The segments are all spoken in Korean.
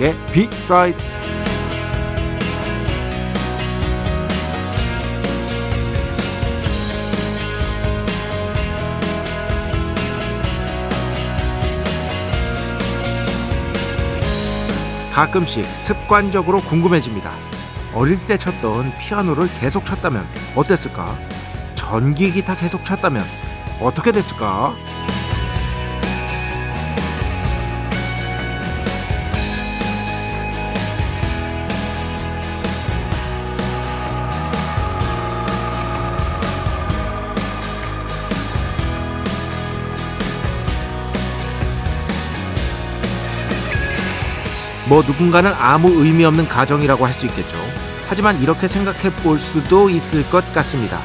배순탁의 비사이드 가끔씩 습관적으로 궁금해집니다. 어릴 때 쳤던 피아노를 계속 쳤다면 어땠을까? 전기 기타 계속 쳤다면 어떻게 됐을까? 뭐 누군가는 아무 의미 없는 가정이라고 할 수 있겠죠. 하지만 이렇게 생각해 볼 수도 있을 것 같습니다.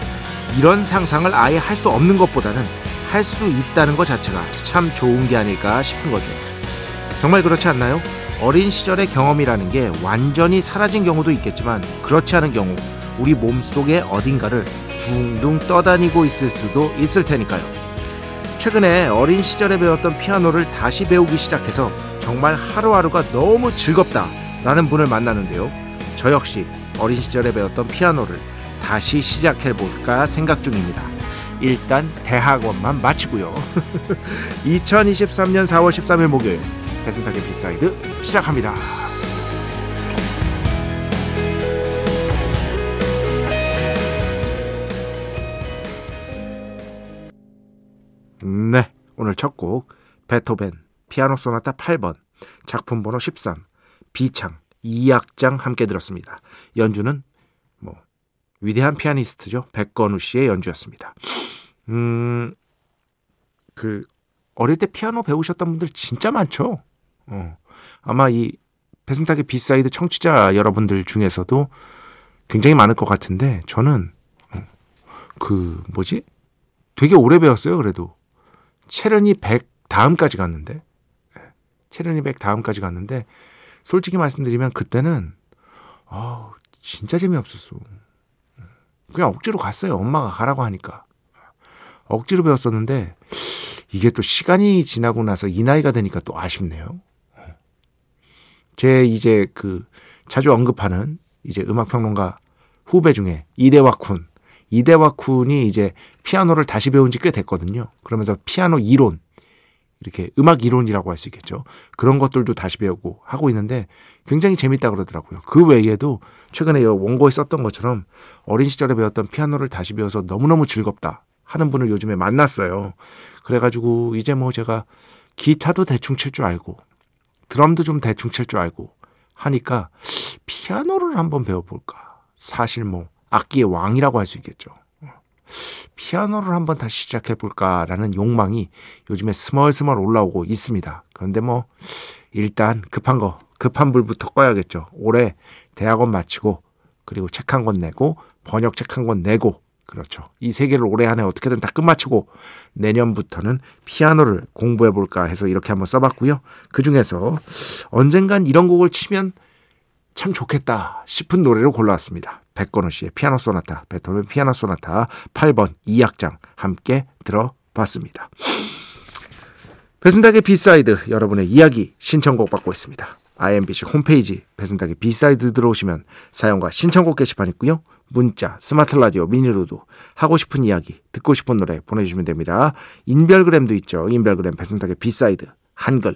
이런 상상을 아예 할 수 없는 것보다는 할 수 있다는 것 자체가 참 좋은 게 아닐까 싶은 거죠. 정말 그렇지 않나요? 어린 시절의 경험이라는 게 완전히 사라진 경우도 있겠지만 그렇지 않은 경우 우리 몸속의 어딘가를 둥둥 떠다니고 있을 수도 있을 테니까요. 최근에 어린 시절에 배웠던 피아노를 다시 배우기 시작해서 정말 하루하루가 너무 즐겁다 라는 분을 만나는데요. 저 역시 어린 시절에 배웠던 피아노를 다시 시작해 볼까 생각 중입니다. 일단 대학원만 마치고요. 2023년 4월 13일 목요일 배순탁의 B side 시작합니다. 네, 오늘 첫 곡 베토벤 피아노 소나타 8번 작품 번호 13 비창 2악장 함께 들었습니다. 연주는 뭐 위대한 피아니스트죠. 백건우 씨의 연주였습니다. 음, 그 어릴 때 피아노 배우셨던 분들 진짜 많죠. 어, 아마 이 배순탁의 B side 청취자 여러분들 중에서도 굉장히 많을 것 같은데 저는 어, 그 뭐지? 되게 오래 배웠어요. 그래도 체르니 100 다음까지 갔는데 체르니 100 다음까지 갔는데 솔직히 말씀드리면 그때는 아 진짜 재미없었어. 그냥 억지로 갔어요. 엄마가 가라고 하니까. 억지로 배웠었는데 이게 또 시간이 지나고 나서 이 나이가 되니까 또 아쉽네요. 제 이제 그 자주 언급하는 이제 음악 평론가 후배 중에 이대화 쿤. 이대화 쿤이 이제 피아노를 다시 배운 지 꽤 됐거든요. 그러면서 피아노 이론 이렇게 음악 이론이라고 할 수 있겠죠. 그런 것들도 다시 배우고 하고 있는데 굉장히 재밌다 그러더라고요. 그 외에도 최근에 원고에 썼던 것처럼 어린 시절에 배웠던 피아노를 다시 배워서 너무너무 즐겁다 하는 분을 요즘에 만났어요. 그래가지고 이제 뭐 제가 기타도 대충 칠 줄 알고 드럼도 좀 대충 칠 줄 알고 하니까 피아노를 한번 배워볼까. 사실 뭐 악기의 왕이라고 할 수 있겠죠. 피아노를 한번 다시 시작해볼까라는 욕망이 요즘에 스멀스멀 올라오고 있습니다. 그런데 뭐 일단 급한 거 급한 불부터 꺼야겠죠. 올해 대학원 마치고 그리고 책 한 권 내고 번역 책 한 권 내고 그렇죠. 이 세 개를 올해 안에 어떻게든 다 끝마치고 내년부터는 피아노를 공부해 볼까 해서 이렇게 한번 써봤고요. 그 중에서 언젠간 이런 곡을 치면 참 좋겠다 싶은 노래를 골라왔습니다. 백건우 씨의 피아노 소나타, 베토벤 피아노 소나타 8번 2악장 함께 들어봤습니다. 배순탁의 B side 여러분의 이야기 신청곡 받고 있습니다. IMBC 홈페이지 배순탁의 B side 들어오시면 사연과 신청곡 게시판 있고요. 문자, 스마트 라디오, 미니로도 하고 싶은 이야기, 듣고 싶은 노래 보내주시면 됩니다. 인별그램도 있죠. 인별그램 배순탁의 B side 한글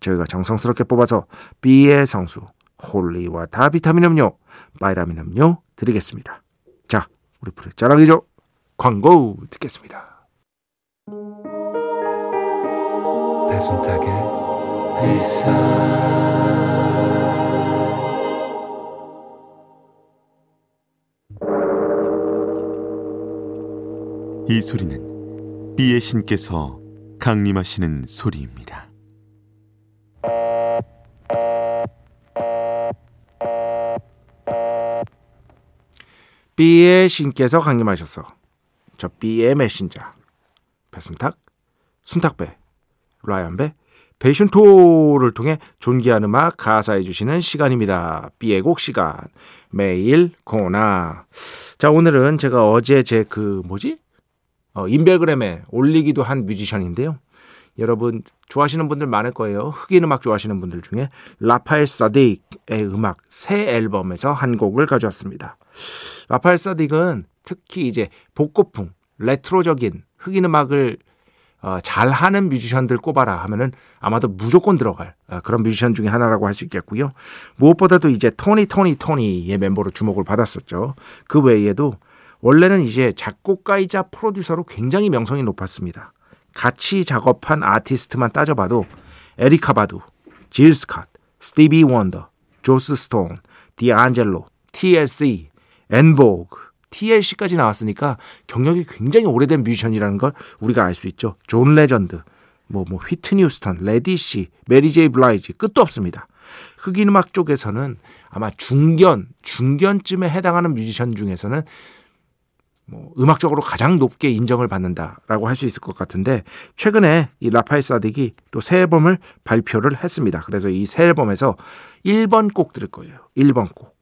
저희가 정성스럽게 뽑아서 B의 성수 holy water 비타민 음료 바이라민 음료 드리겠습니다. 자 우리 프로 자랑이죠. 광고 듣겠습니다. 배순탁의 회사 이 소리는 비의 신께서 강림하시는 소리입니다. B의 신께서 강림하셔서 저 B의 메신저 배순탁, 순탁배, 라이언배, 배순토를 통해 존귀한 음악 가사해 주시는 시간입니다. B의 곡 시간 매일 코나 자 오늘은 제가 어제 제 그 뭐지 어, 인별그램에 올리기도 한 뮤지션인데요. 여러분 좋아하시는 분들 많을 거예요. 흑인 음악 좋아하시는 분들 중에 라파엘 사딕의 음악 새 앨범에서 한 곡을 가져왔습니다. 라파엘 사딕은 특히 이제 복고풍, 레트로적인 흑인 음악을 어, 잘하는 뮤지션들 꼽아라 하면은 아마도 무조건 들어갈 어, 그런 뮤지션 중에 하나라고 할 수 있겠고요. 무엇보다도 이제 토니 토니 토니의 멤버로 주목을 받았었죠. 그 외에도 원래는 이제 작곡가이자 프로듀서로 굉장히 명성이 높았습니다. 같이 작업한 아티스트만 따져봐도 에리카 바두, 질 스캇, 스티비 원더, 조스 스톤, 디안젤로, TLC, 엔보그, TLC까지 나왔으니까 경력이 굉장히 오래된 뮤지션이라는 걸 우리가 알 수 있죠. 존 레전드, 뭐, 뭐, 휘트니 휴스턴, 레디시, 메리 제이 블라이지, 끝도 없습니다. 흑인 음악 쪽에서는 아마 중견, 중견쯤에 해당하는 뮤지션 중에서는 뭐 음악적으로 가장 높게 인정을 받는다라고 할 수 있을 것 같은데 최근에 이 라파엘 사딕이 또 새 앨범을 발표를 했습니다. 그래서 이 새 앨범에서 1번 곡 들을 거예요. 1번 곡.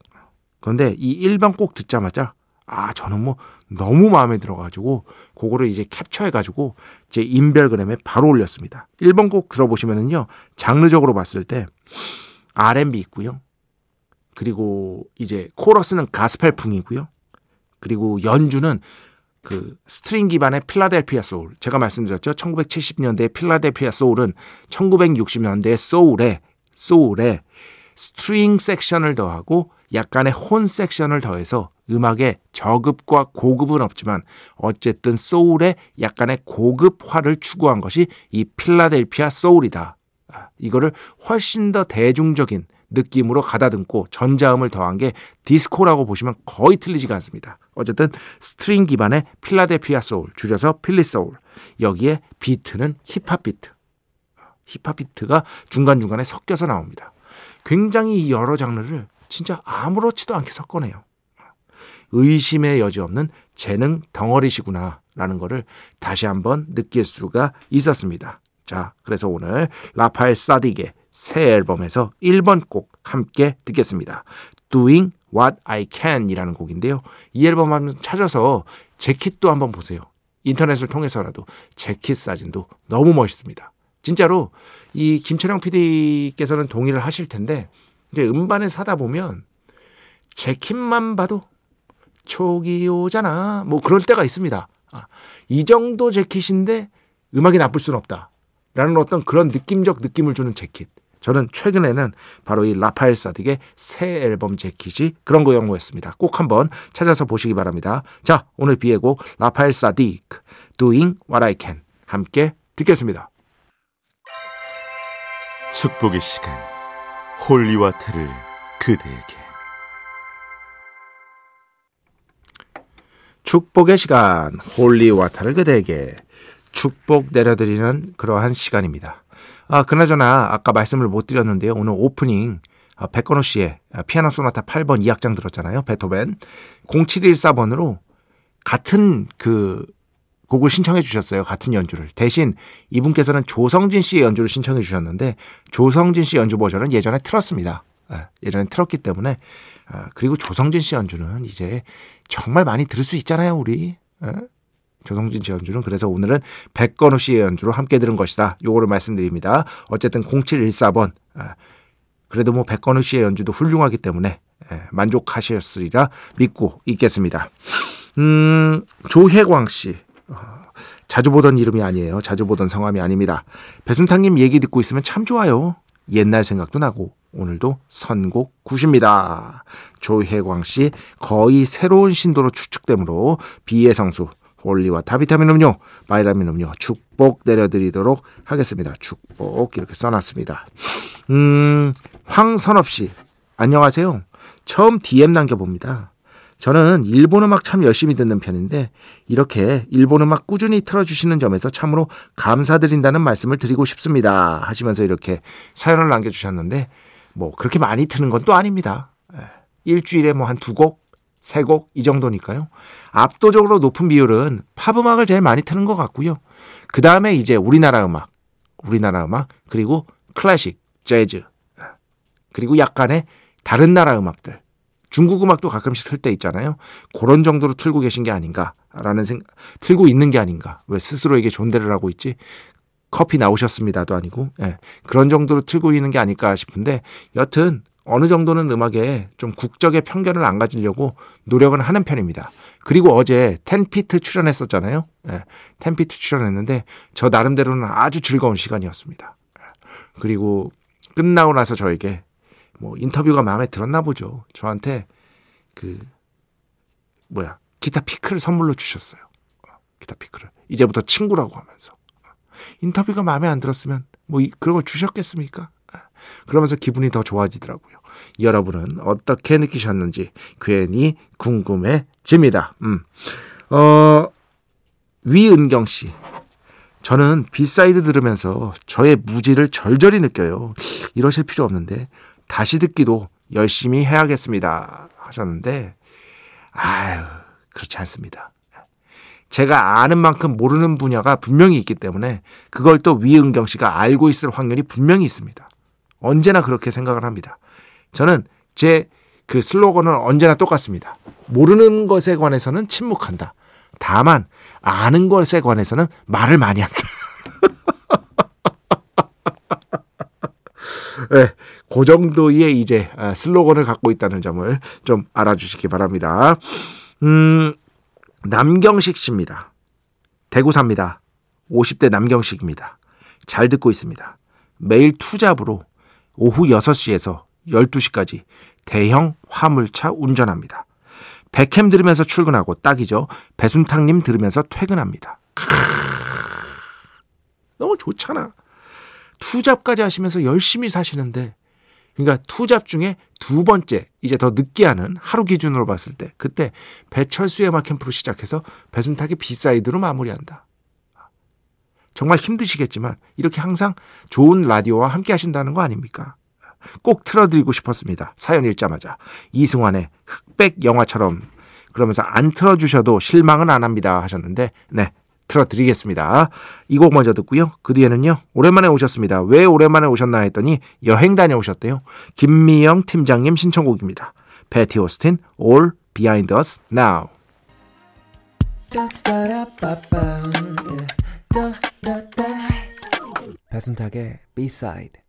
그런데 이 1번 곡 듣자마자 아 저는 뭐 너무 마음에 들어가지고 그거를 이제 캡처해가지고 제 인별그램에 바로 올렸습니다. 1번 곡 들어보시면은요 장르적으로 봤을 때 R&B 있고요. 그리고 이제 코러스는 가스펠풍이고요. 그리고 연주는 그 string 기반의 필라델피아 소울. 제가 말씀드렸죠. 1970년대 필라델피아 소울은 1960년대 소울에 소울에 string section을 더하고 약간의 horn section을 더해서 음악의 저급과 고급은 없지만 어쨌든 소울의 약간의 고급화를 추구한 것이 이 필라델피아 소울이다. 아, 이거를 훨씬 더 대중적인 느낌으로 가다듬고 전자음을 더한 게 디스코라고 보시면 거의 틀리지가 않습니다. 어쨌든 string 기반의 필라델피아 소울, 줄여서 Philly soul. 여기에 비트는 힙합 비트. 힙합 비트가 중간중간에 섞여서 나옵니다. 굉장히 여러 장르를 진짜 아무렇지도 않게 섞어내요. 의심의 여지 없는 재능 덩어리시구나 라는 거를 다시 한번 느낄 수가 있었습니다. 자, 그래서 오늘 라파엘 사딕의 새 앨범에서 1번 곡 함께 듣겠습니다. Doing What I Can 이라는 곡인데요. 이 앨범 한번 찾아서 재킷도 한번 보세요. 인터넷을 통해서라도 재킷 사진도 너무 멋있습니다. 진짜로 이 김철영 PD께서는 동의를 하실 텐데 이제 음반을 사다 보면 재킷만 봐도 촉이 오잖아. 뭐 그럴 때가 있습니다. 아, 이 정도 재킷인데 음악이 나쁠 수는 없다. 라는 어떤 그런 느낌적 느낌을 주는 재킷. 저는 최근에는 바로 이 라파엘 사딕의 새 앨범 재킷이 그런 경우였습니다. 꼭 한번 찾아서 보시기 바랍니다. 자, 오늘 B의 곡 라파엘 사딕 Doing What I Can 함께 듣겠습니다. 축복의 시간 Holy Water를 그대에게 축복의 시간 Holy Water를 그대에게 축복 내려드리는 그러한 시간입니다. 아, 그나저나 아까 말씀을 못 드렸는데요. 오늘 오프닝 아, 백건우 씨의 피아노 소나타 8번 2악장 들었잖아요. 베토벤 0714번으로 같은 그 곡을 신청해 주셨어요. 같은 연주를. 대신 이분께서는 조성진 씨의 연주를 신청해 주셨는데 조성진 씨 연주 버전은 예전에 틀었습니다. 아, 예전에 틀었기 때문에 아, 그리고 조성진 씨 연주는 이제 정말 많이 들을 수 있잖아요, 우리. 조성진 씨 연주는 그래서 오늘은 백건우 씨의 연주로 함께 들은 것이다. 요거를 말씀드립니다. 어쨌든 0714번 그래도 뭐 백건우 씨의 연주도 훌륭하기 때문에 예, 만족하셨으리라 믿고 있겠습니다. 음, 조혜광 씨. 어, 자주 보던 이름이 아니에요. 자주 보던 성함이 아닙니다. 배순탁님 얘기 듣고 있으면 참 좋아요. 옛날 생각도 나고 오늘도 선곡 굿입니다. 조혜광 씨 거의 새로운 신도로 추측되므로 B의 성수 Holy Water 비타민 음료, 바이라민 음료 축복 내려드리도록 하겠습니다. 축복 이렇게 써놨습니다. 음, 황선업 씨 안녕하세요. 처음 DM 남겨봅니다. 저는 일본 음악 참 열심히 듣는 편인데 이렇게 일본 음악 꾸준히 틀어주시는 점에서 참으로 감사드린다는 말씀을 드리고 싶습니다. 하시면서 이렇게 사연을 남겨주셨는데 뭐 그렇게 많이 트는 건 또 아닙니다. 예. 일주일에 뭐 한 두 곡, 세 곡 이 정도니까요. 압도적으로 높은 비율은 팝 음악을 제일 많이 트는 것 같고요. 그 다음에 이제 우리나라 음악, 우리나라 음악 그리고 클래식, 재즈 예. 그리고 약간의 다른 나라 음악들 중국 음악도 가끔씩 틀 때 있잖아요. 그런 정도로 틀고 계신 게 아닌가라는 생각, 틀고 있는 게 아닌가. 왜 스스로에게 존대를 하고 있지? 커피 나오셨습니다도 아니고, 예, 그런 정도로 틀고 있는 게 아닐까 싶은데, 여튼, 어느 정도는 음악에 좀 국적의 편견을 안 가지려고 노력은 하는 편입니다. 그리고 어제 텐피트 출연했었잖아요. 예, 텐피트 출연했는데, 저 나름대로는 아주 즐거운 시간이었습니다. 예, 그리고 끝나고 나서 저에게 뭐 인터뷰가 마음에 들었나 보죠. 저한테 그 뭐야 기타 피크를 선물로 주셨어요. 어, 기타 피크를 이제부터 친구라고 하면서 인터뷰가 마음에 안 들었으면 뭐 그런 걸 주셨겠습니까? 아, 그러면서 기분이 더 좋아지더라고요. 여러분은 어떻게 느끼셨는지 괜히 궁금해집니다. 음. 어, 위은경 씨. 저는 B side 들으면서 저의 무지를 절절히 느껴요. 이러실 필요 없는데 다시 듣기도 열심히 해야겠습니다. 하셨는데, 아유, 그렇지 않습니다. 제가 아는 만큼 모르는 분야가 분명히 있기 때문에 그걸 또 위은경 씨가 알고 있을 확률이 분명히 있습니다. 언제나 그렇게 생각을 합니다. 저는 제 그 슬로건은 언제나 똑같습니다. 모르는 것에 관해서는 침묵한다. 다만 아는 것에 관해서는 말을 많이 한다. 네, 그 정도의 이제 아, 슬로건을 갖고 있다는 점을 좀 알아주시기 바랍니다. 음, 남경식 씨입니다. 대구 삽니다. 50대 남경식입니다. 잘 듣고 있습니다. 매일 투잡으로 오후 6시에서 12시까지 대형 화물차 운전합니다. 백햄 들으면서 출근하고 딱이죠. 배순탁님 들으면서 퇴근합니다. 너무 좋잖아. 투잡까지 하시면서 열심히 사시는데 그러니까 투잡 중에 두 번째 이제 더 늦게 하는 하루 기준으로 봤을 때 그때 배철수의 음악 캠프로 시작해서 배순탁의 B side로 마무리한다. 정말 힘드시겠지만 이렇게 항상 좋은 라디오와 함께 하신다는 거 아닙니까? 꼭 틀어드리고 싶었습니다. 사연 읽자마자 이승환의 흑백 영화처럼 그러면서 안 틀어주셔도 실망은 안 합니다 하셨는데 네 틀어드리겠습니다. 이 곡 먼저 듣고요. 그 뒤에는요. 오랜만에 오셨습니다. 왜 오랜만에 오셨나 했더니 여행 다녀오셨대요. 김미영 팀장님 신청곡입니다. 베티 오스틴 All Behind Us Now. 배순탁의 B-side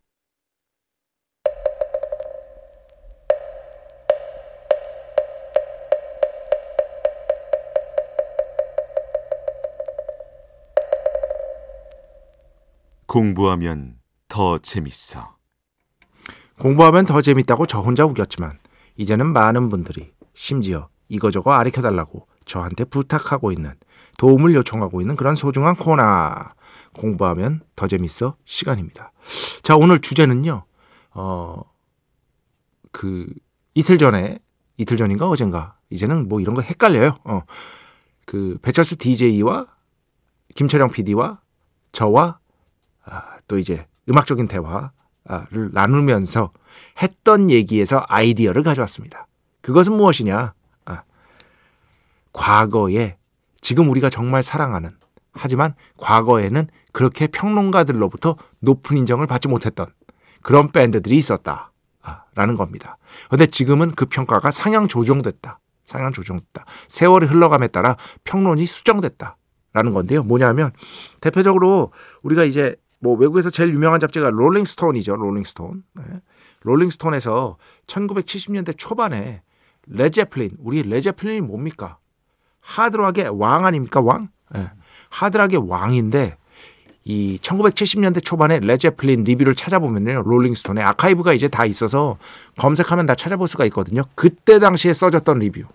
공부하면 더 재밌어. 공부하면 더 재밌다고 저 혼자 우겼지만 이제는 많은 분들이 심지어 이거저거 아리켜달라고 저한테 부탁하고 있는 도움을 요청하고 있는 그런 소중한 코너 공부하면 더 재밌어 시간입니다. 자 오늘 주제는요. 어 그 이틀 전에 이틀 전인가 어젠가 이제는 뭐 이런 거 헷갈려요. 어그 배철수 DJ와 김철영 PD와 저와 아, 또 이제 음악적인 대화를 나누면서 했던 얘기에서 아이디어를 가져왔습니다. 그것은 무엇이냐? 아, 과거에 지금 우리가 정말 사랑하는 하지만 과거에는 그렇게 평론가들로부터 높은 인정을 받지 못했던 그런 밴드들이 있었다. 라는 겁니다. 근데 지금은 그 평가가 상향 조정됐다. 상향 조정됐다. 세월이 흘러감에 따라 평론이 수정됐다. 라는 건데요. 뭐냐면 대표적으로 우리가 이제 뭐 외국에서 제일 유명한 잡지가 롤링스톤이죠. 롤링스톤. 네. 롤링스톤에서 1970년대 초반에 레제플린, 우리 레제플린이 뭡니까? 하드락의 왕 아닙니까? 왕? 네. 하드락의 왕인데 이 1970년대 초반에 레제플린 리뷰를 찾아보면요. 롤링스톤에 아카이브가 이제 다 있어서 검색하면 다 찾아볼 수가 있거든요. 그때 당시에 써졌던 리뷰.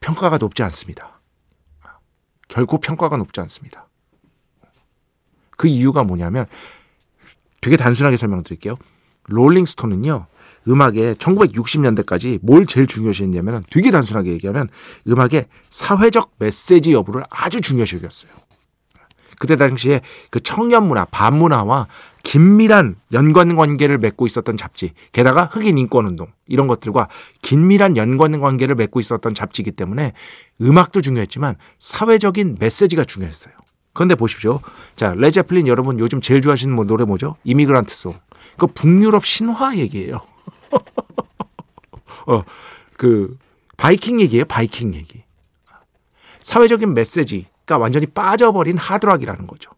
평가가 높지 않습니다. 결코 평가가 높지 않습니다. 그 이유가 뭐냐면 되게 단순하게 설명드릴게요. 롤링스톤은요. 음악에 1960년대까지 뭘 제일 중요시 했냐면 되게 단순하게 얘기하면 음악의 사회적 메시지 여부를 아주 중요시 여겼어요. 그때 당시에 그 청년 문화, 반문화와 긴밀한 연관 관계를 맺고 있었던 잡지. 게다가 흑인 인권 운동 이런 것들과 긴밀한 연관 관계를 맺고 있었던 잡지이기 때문에 음악도 중요했지만 사회적인 메시지가 중요했어요. 그런데 보십시오. 자, 레제플린 여러분 요즘 제일 좋아하시는 뭐 노래 뭐죠? Immigrant Song. 그 북유럽 신화 얘기예요. 어, 그 바이킹 얘기예요. 바이킹 얘기. 사회적인 메시지가 완전히 빠져버린 하드락이라는 거죠.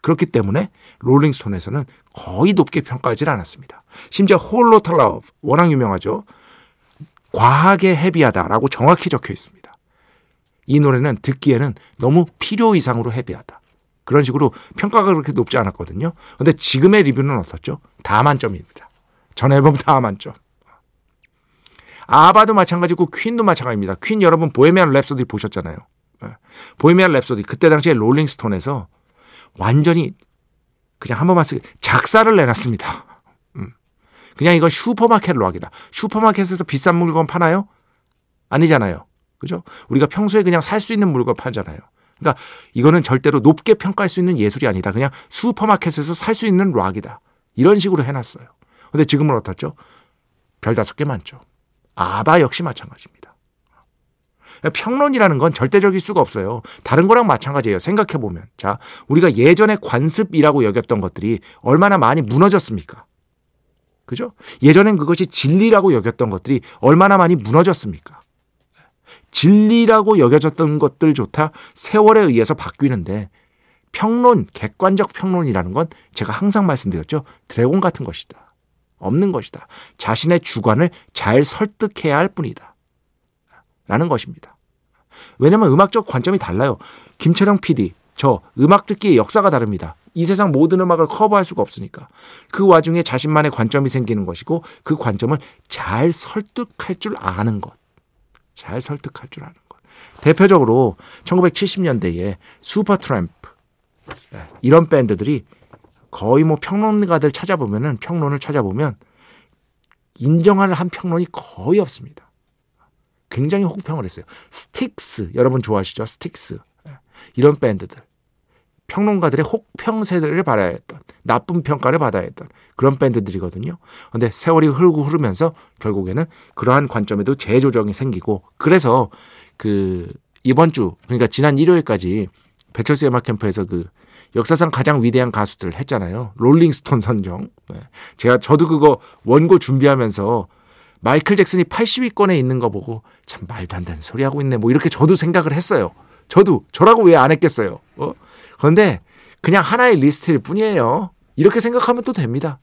그렇기 때문에 롤링스톤에서는 거의 높게 평가하지 않았습니다. 심지어 홀로 탈라브 워낙 유명하죠. 과하게 헤비하다라고 정확히 적혀 있습니다. 이 노래는 듣기에는 너무 필요 이상으로 헤비하다. 그런 식으로 평가가 그렇게 높지 않았거든요. 근데 지금의 리뷰는 어떻죠? 다 만점입니다. 전 앨범 다 만점. 아바도 마찬가지고 퀸도 마찬가지입니다. 퀸 여러분 보헤미안 랩소디 보셨잖아요. 예. 보헤미안 랩소디 그때 당시에 롤링스톤에서 완전히 그냥 한 번만 쓰 작살을 내놨습니다. 음. 그냥 이건 슈퍼마켓 락이다. 슈퍼마켓에서 비싼 물건 파나요? 아니잖아요. 그죠? 우리가 평소에 그냥 살 수 있는 물건 팔잖아요. 그러니까 이거는 절대로 높게 평가할 수 있는 예술이 아니다. 그냥 슈퍼마켓에서 살 수 있는 락이다. 이런 식으로 해놨어요. 근데 지금은 어떻죠? 별 다섯 개 많죠. 아바 역시 마찬가지입니다. 평론이라는 건 절대적일 수가 없어요. 다른 거랑 마찬가지예요. 생각해보면. 자, 우리가 예전에 관습이라고 여겼던 것들이 얼마나 많이 무너졌습니까? 그죠? 예전엔 그것이 진리라고 여겼던 것들이 얼마나 많이 무너졌습니까? 진리라고 여겨졌던 것들조차 세월에 의해서 바뀌는데 평론, 객관적 평론이라는 건 제가 항상 말씀드렸죠. 드래곤 같은 것이다. 없는 것이다. 자신의 주관을 잘 설득해야 할 뿐이다. 라는 것입니다. 왜냐면 음악적 관점이 달라요. 김철영 PD, 저 음악 듣기의 역사가 다릅니다. 이 세상 모든 음악을 커버할 수가 없으니까. 그 와중에 자신만의 관점이 생기는 것이고 그 관점을 잘 설득할 줄 아는 것. 잘 설득할 줄 아는 것. 대표적으로 1970년대에 슈퍼 트램프 네, 이런 밴드들이 거의 뭐 평론가들 찾아보면은 평론을 찾아보면 인정을 한 평론이 거의 없습니다. 굉장히 혹평을 했어요. 스틱스 여러분 좋아하시죠? 스틱스 네, 이런 밴드들 평론가들의 혹평 세례를 받아야 했던 나쁜 평가를 받아야 했던 그런 밴드들이거든요. 근데 세월이 흐르고 흐르면서 결국에는 그러한 관점에도 재조정이 생기고 그래서 그 이번 주 그러니까 지난 일요일까지 배철수 음악 캠프에서 그 역사상 가장 위대한 가수들 했잖아요. 롤링스톤 선정. 네. 제가 저도 그거 원고 준비하면서 마이클 잭슨이 80위권에 있는 거 보고 참 말도 안 되는 소리 하고 있네. 뭐 이렇게 저도 생각을 했어요. 저도 저라고 왜 안 했겠어요. 어? 그런데 그냥 하나의 리스트일 뿐이에요. 이렇게 생각하면 또 됩니다.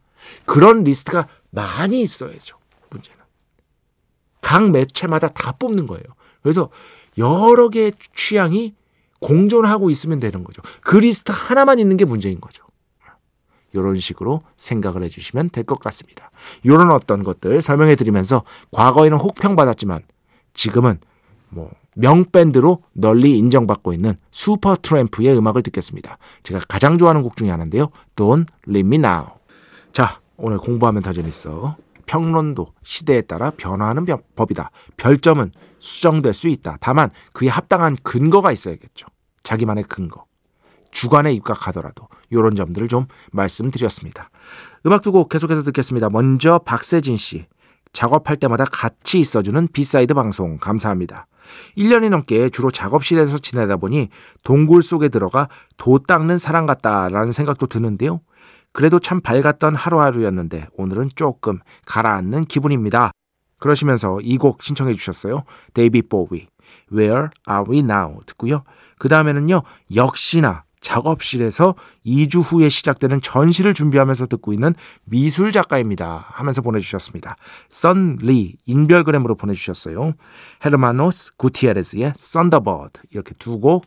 그런 리스트가 많이 있어야죠. 문제는. 각 매체마다 다 뽑는 거예요. 그래서 여러 개의 취향이 공존하고 있으면 되는 거죠. 그 리스트 하나만 있는 게 문제인 거죠. 이런 식으로 생각을 해주시면 될 것 같습니다. 이런 어떤 것들 설명해 드리면서 과거에는 혹평받았지만 지금은 뭐 명밴드로 널리 인정받고 있는 슈퍼 트램프의 음악을 듣겠습니다. 제가 가장 좋아하는 곡 중에 하나인데요. Don't Leave Me Now. 자, 오늘 공부하면 더 재밌어. 평론도 시대에 따라 변화하는 법이다. 별점은 수정될 수 있다. 다만 그에 합당한 근거가 있어야겠죠. 자기만의 근거. 주관에 입각하더라도 이런 점들을 좀 말씀드렸습니다. 음악 두곡 계속해서 듣겠습니다. 먼저 박세진 씨. 작업할 때마다 같이 있어주는 B side 방송 감사합니다. 1년이 넘게 주로 작업실에서 지내다 보니 동굴 속에 들어가 도 닦는 사람 같다라는 생각도 드는데요. 그래도 참 밝았던 하루하루였는데 오늘은 조금 가라앉는 기분입니다. 그러시면서 이 곡 신청해 주셨어요. 데이비 보위 Where Are We Now 듣고요. 그 다음에는요. 역시나 작업실에서 2주 후에 시작되는 전시를 준비하면서 듣고 있는 미술 작가입니다. 하면서 보내주셨습니다. 썬리 인별그램으로 보내주셨어요. 헤르마노스 구티에레스의 Thunderbird 이렇게 두 곡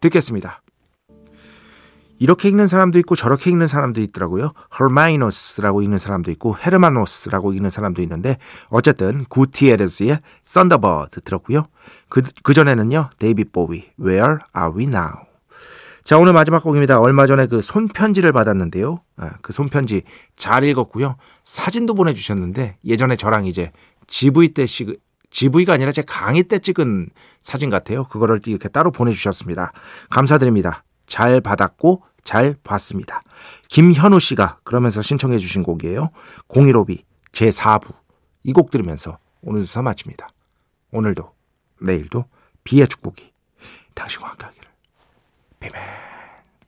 듣겠습니다. 이렇게 읽는 사람도 있고 저렇게 읽는 사람도 있더라고요. 헐마이노스라고 읽는 사람도 있고 헤르마노스라고 읽는 사람도 있는데 어쨌든 구티에레스의 Thunderbird 들었고요. 그, 그전에는요. 데이빗 보위 Where Are We Now 자 오늘 마지막 곡입니다. 얼마 전에 그 손편지를 받았는데요. 아, 그 손편지 잘 읽었고요. 사진도 보내주셨는데 예전에 저랑 이제 GV 때 시, GV가 아니라 제 강의 때 찍은 사진 같아요. 그거를 이렇게 따로 보내주셨습니다. 감사드립니다. 잘 받았고 잘 봤습니다. 김현우 씨가 그러면서 신청해 주신 곡이에요. 015비 제4부 이 곡 들으면서 오늘 수사 마칩니다. 오늘도 내일도 비의 축복이 당신과 함께하기를 비밀